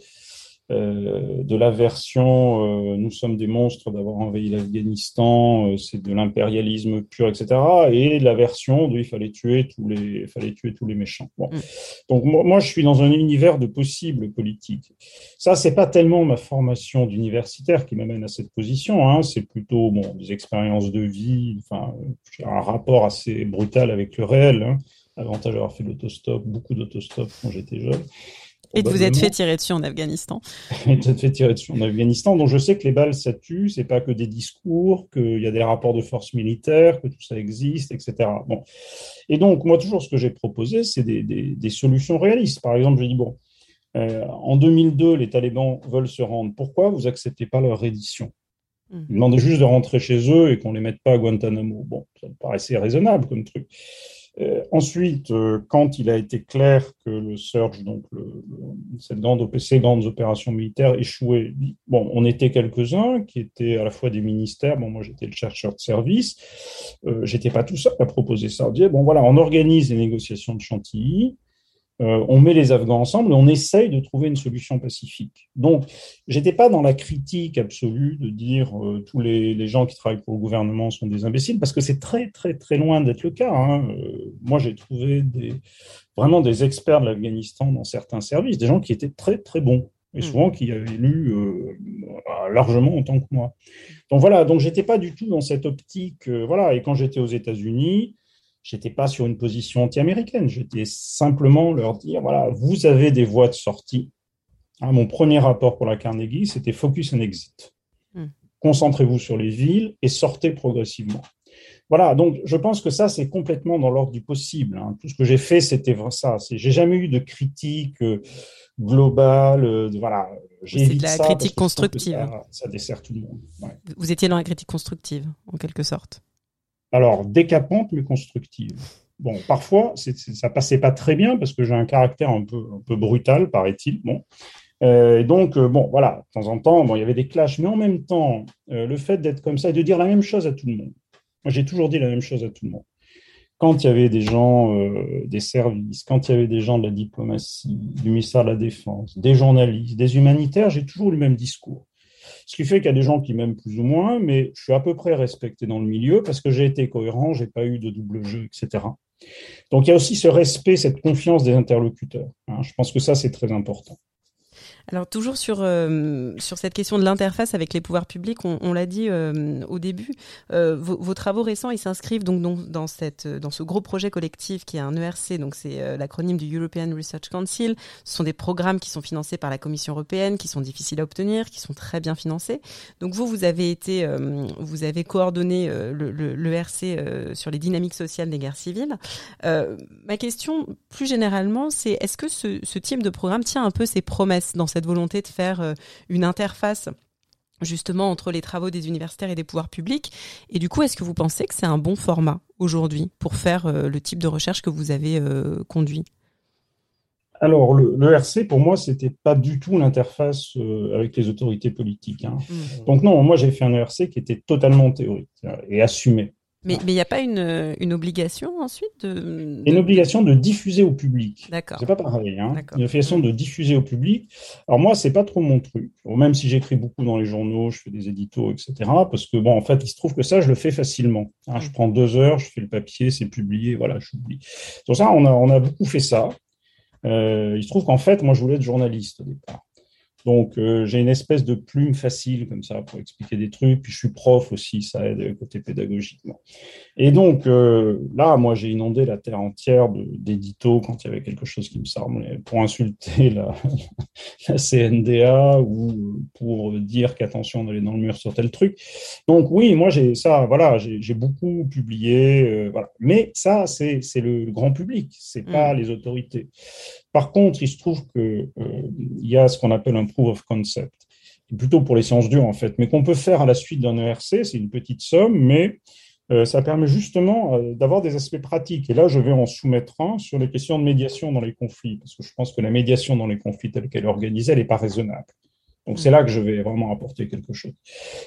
euh, de la version euh, nous sommes des monstres d'avoir envahi l'Afghanistan, euh, c'est de l'impérialisme pur, etc. Et la version de il fallait tuer tous les, fallait tuer tous les méchants. Bon. Mm. Donc moi, je suis dans un univers de possibles politiques. Ça, c'est pas tellement ma formation d'universitaire qui m'amène à cette position. Hein. C'est plutôt bon des expériences de vie, enfin un rapport assez brutal avec le réel. Hein. Avantage d'avoir fait l'autostop, beaucoup d'autostop quand j'étais jeune. Et de vous êtes fait tirer dessus en Afghanistan. Et de vous fait tirer dessus en Afghanistan. Donc je sais que les balles, ça tue, c'est pas que des discours, qu'il y a des rapports de force militaire, que tout ça existe, etc. Bon. Et donc, moi, toujours, ce que j'ai proposé, c'est des, des, des, solutions réalistes. Par exemple, j'ai dit, bon, euh, en 2002, les talibans veulent se rendre. Pourquoi vous acceptez pas leur reddition? Hmm. Ils demandaient juste de rentrer chez eux et qu'on les mette pas à Guantanamo. Bon, ça me paraissait raisonnable comme truc. Euh, ensuite, euh, quand il a été clair que le surge, donc cette grande, ces grandes opérations militaires échouaient, bon, on était quelques-uns qui étaient à la fois des ministères. Bon, moi j'étais le chercheur de service, euh, j'étais pas tout seul à proposer ça. On disait bon voilà, on organise les négociations de Chantilly. Euh, on met les Afghans ensemble et on essaye de trouver une solution pacifique. Donc, j'étais pas dans la critique absolue de dire euh, tous les, gens qui travaillent pour le gouvernement sont des imbéciles, parce que c'est très très très loin d'être le cas. Hein. Euh, moi, j'ai trouvé des, vraiment des experts de l'Afghanistan dans certains services, des gens qui étaient très très bons et mmh. souvent qui avaient lu largement en tant que moi. Donc voilà, donc j'étais pas du tout dans cette optique. voilà, et quand j'étais aux États-Unis, J'étais pas sur une position anti-américaine. J'étais simplement leur dire voilà, vous avez des voies de sortie. Hein, mon premier rapport pour la Carnegie, c'était Focus and Exit. Hmm. Concentrez-vous sur les villes et sortez progressivement. Voilà, donc je pense que ça, c'est complètement dans l'ordre du possible. Hein. Tout ce que j'ai fait, c'était ça. J'ai jamais eu de critique euh, globale. Euh, voilà, c'est de la critique constructive. Ça, dessert tout le monde. Vous étiez dans la critique constructive, en quelque sorte. Alors, décapante mais constructive. Bon, parfois, ça passait pas très bien parce que j'ai un caractère un peu, brutal, paraît-il. Bon. Euh, donc, euh, bon, voilà, de temps en temps, il y avait des clashs, mais en même temps, euh, le fait d'être comme ça et de dire la même chose à tout le monde. Moi, j'ai toujours dit la même chose à tout le monde. Quand il y avait des gens des services, quand il y avait des gens de la diplomatie, du ministère de la Défense, des journalistes, des humanitaires, j'ai toujours le même discours. Ce qui fait qu'il y a des gens qui m'aiment plus ou moins, mais je suis à peu près respecté dans le milieu parce que j'ai été cohérent, j'ai pas eu de double jeu, etc. Donc il y a aussi ce respect, cette confiance des interlocuteurs. Hein. Je pense que ça, c'est très important. Alors toujours sur euh, sur cette question de l'interface avec les pouvoirs publics, on, l'a dit euh, au début, euh, vos, travaux récents ils s'inscrivent donc, dans cette dans ce gros projet collectif qui est un ERC, donc c'est l'acronyme du European Research Council. Ce sont des programmes qui sont financés par la Commission européenne, qui sont difficiles à obtenir, qui sont très bien financés. Donc vous vous avez été vous avez coordonné le, le, l'ERC sur les dynamiques sociales des guerres civiles. ma question plus généralement c'est est-ce que ce, ce type de programme tient un peu ses promesses dans cette cette volonté de faire euh, une interface justement entre les travaux des universitaires et des pouvoirs publics. Et du coup, est-ce que vous pensez que c'est un bon format aujourd'hui pour faire euh, le type de recherche que vous avez euh, conduit? Alors, le, RC, pour moi, c'était pas du tout l'interface avec les autorités politiques. Hein. Mmh. Donc non, moi j'ai fait un ERC qui était totalement théorique et assumé. Mais il n'y a pas une, une obligation ensuite de, Une obligation de diffuser au public. D'accord. C'est pas pareil. Hein. Une obligation de diffuser au public. Alors moi, c'est pas trop mon truc. Même si j'écris beaucoup dans les journaux, je fais des éditos, etc. Parce que bon, en fait, il se trouve que ça, je le fais facilement. Hein, je mm. prends deux heures, je fais le papier, c'est publié, voilà, j'oublie. Sur ça, on a, on a beaucoup fait ça. Euh, il se trouve qu'en fait, moi, je voulais être journaliste au départ. Donc, euh, j'ai une espèce de plume facile comme ça pour expliquer des trucs. Puis, je suis prof aussi, ça aide côté pédagogique. Et donc, euh, là, moi, j'ai inondé la terre entière d'éditos quand il y avait quelque chose qui me semblait pour insulter la, la CNDA ou pour dire qu'attention d'aller dans le mur sur tel truc. Donc, oui, moi, j'ai ça, voilà, j'ai beaucoup publié. Euh, voilà. Mais ça, c'est le grand public, c'est pas mmh. les autorités. Par contre, il se trouve qu'il euh, y a ce qu'on appelle un proof of concept, plutôt pour les sciences dures en fait, mais qu'on peut faire à la suite d'un ERC, c'est une petite somme, mais euh, ça permet justement euh, d'avoir des aspects pratiques. Et là, je vais en soumettre un sur les questions de médiation dans les conflits, parce que je pense que la médiation dans les conflits telle qu'elle est organisée, elle n'est pas raisonnable. Donc c'est là que je vais vraiment apporter quelque chose.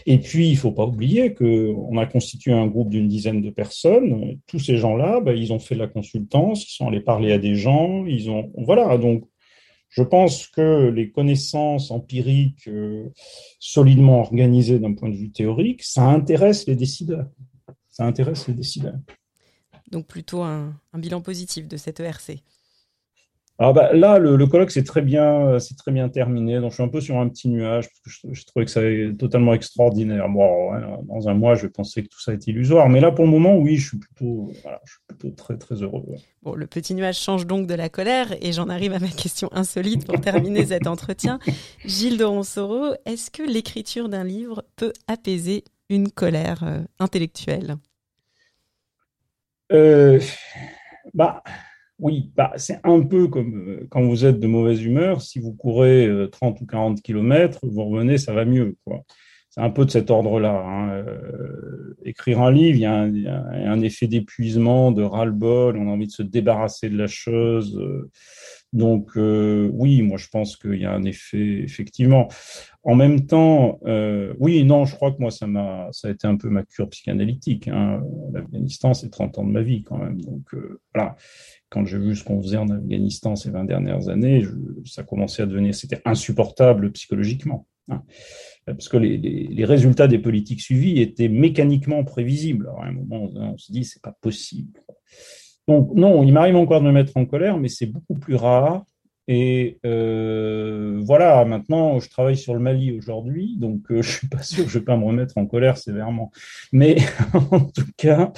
Et puis, il ne faut pas oublier qu'on a constitué un groupe d'une dizaine de personnes. Tous ces gens-là, bah, ils ont fait de la consultance, ils sont allés parler à des gens, ils ont... Voilà, donc je pense que les connaissances empiriques euh, solidement organisées d'un point de vue théorique, ça intéresse les décideurs. Ça intéresse les décideurs. Donc plutôt un, un bilan positif de cette ERC. Alors bah, là, le, colloque c'est très bien, c'est très bien terminé. Donc je suis un peu sur un petit nuage parce que je, trouvais que ça est totalement extraordinaire. Bon, dans un mois, je vais penser que tout ça est illusoire, mais là pour le moment, oui, je suis plutôt, je suis plutôt très très heureux. Bon, le petit nuage change donc de la colère et j'en arrive à ma question insolite pour terminer cet entretien. Gilles de Ronsoro, est-ce que l'écriture d'un livre peut apaiser une colère euh, intellectuelle? Euh, Bah oui, bah, c'est un peu comme euh, quand vous êtes de mauvaise humeur, si vous courez 30 euh, ou 40 kilomètres, vous revenez, ça va mieux. C'est un peu de cet ordre-là. Hein. Euh, écrire un livre, il y a un, effet d'épuisement, de ras-le-bol, on a envie de se débarrasser de la chose. Donc oui, moi je pense qu'il y a un effet, effectivement. En même temps, oui, non, je crois que moi ça m'a, ça a été un peu ma cure psychanalytique. Hein. L'Afghanistan, c'est 30 ans de ma vie quand même. Donc voilà quand j'ai vu ce qu'on faisait en Afghanistan ces 20 dernières années, ça commençait à devenir, c'était insupportable psychologiquement. Hein. parce que les, résultats des politiques suivies étaient mécaniquement prévisibles. à un moment, on, se dit, c'est pas possible. Donc, non, il m'arrive encore de me mettre en colère, mais c'est beaucoup plus rare. Et euh, voilà, maintenant, je travaille sur le Mali aujourd'hui, donc euh, je suis pas sûr que je vais pas me remettre en colère sévèrement. Mais en tout cas,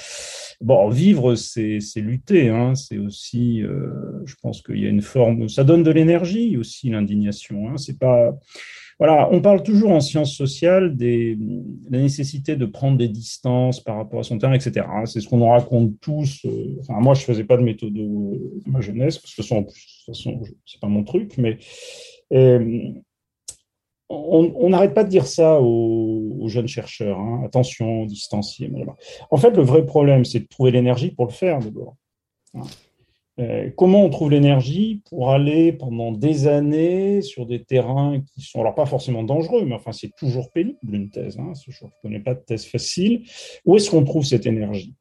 Bon, vivre, c'est lutter. Hein. C'est aussi, euh, je pense qu'il y a une forme, ça donne de l'énergie aussi l'indignation. Hein. C'est pas, on parle toujours en sciences sociales des la nécessité de prendre des distances par rapport à son terrain, etc. C'est ce qu'on nous raconte tous. Euh, moi, je faisais pas de méthode de ma jeunesse parce que de toute façon, c'est pas mon truc, mais euh, on n'arrête pas de dire ça aux, jeunes chercheurs. Hein. Attention, distancier. En fait, le vrai problème, c'est de trouver l'énergie pour le faire d'abord. Euh, comment on trouve l'énergie pour aller pendant des années sur des terrains qui sont alors pas forcément dangereux, mais enfin c'est toujours pénible une thèse. Hein, je ne connais pas de thèse facile. Où est-ce qu'on trouve cette énergie?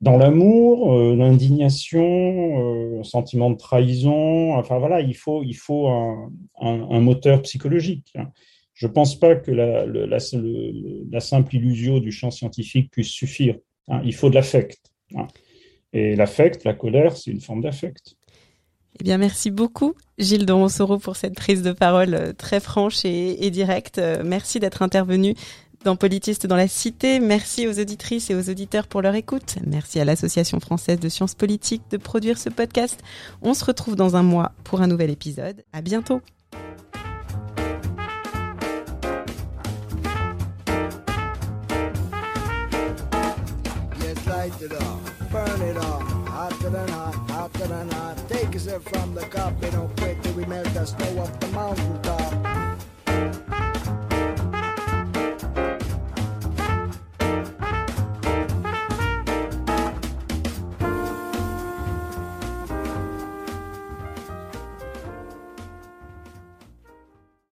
Dans l'amour, euh, l'indignation, euh, sentiment de trahison. Enfin voilà, il faut, il faut un, moteur psychologique. Hein. Je ne pense pas que la, simple illusion du champ scientifique puisse suffire. Hein. Il faut de l'affect. Et l'affect, la colère, c'est une forme d'affect. Eh bien, merci beaucoup, Gilles de Ronsoro, pour cette prise de parole euh, très franche et, et directe. Merci d'être intervenu dans Politiste dans la Cité. Merci aux auditrices et aux auditeurs pour leur écoute. Merci à l'Association française de sciences politiques de produire ce podcast. On se retrouve dans un mois pour un nouvel épisode. À bientôt. From the cup. Don't quit till we melt the snow off the mountain top.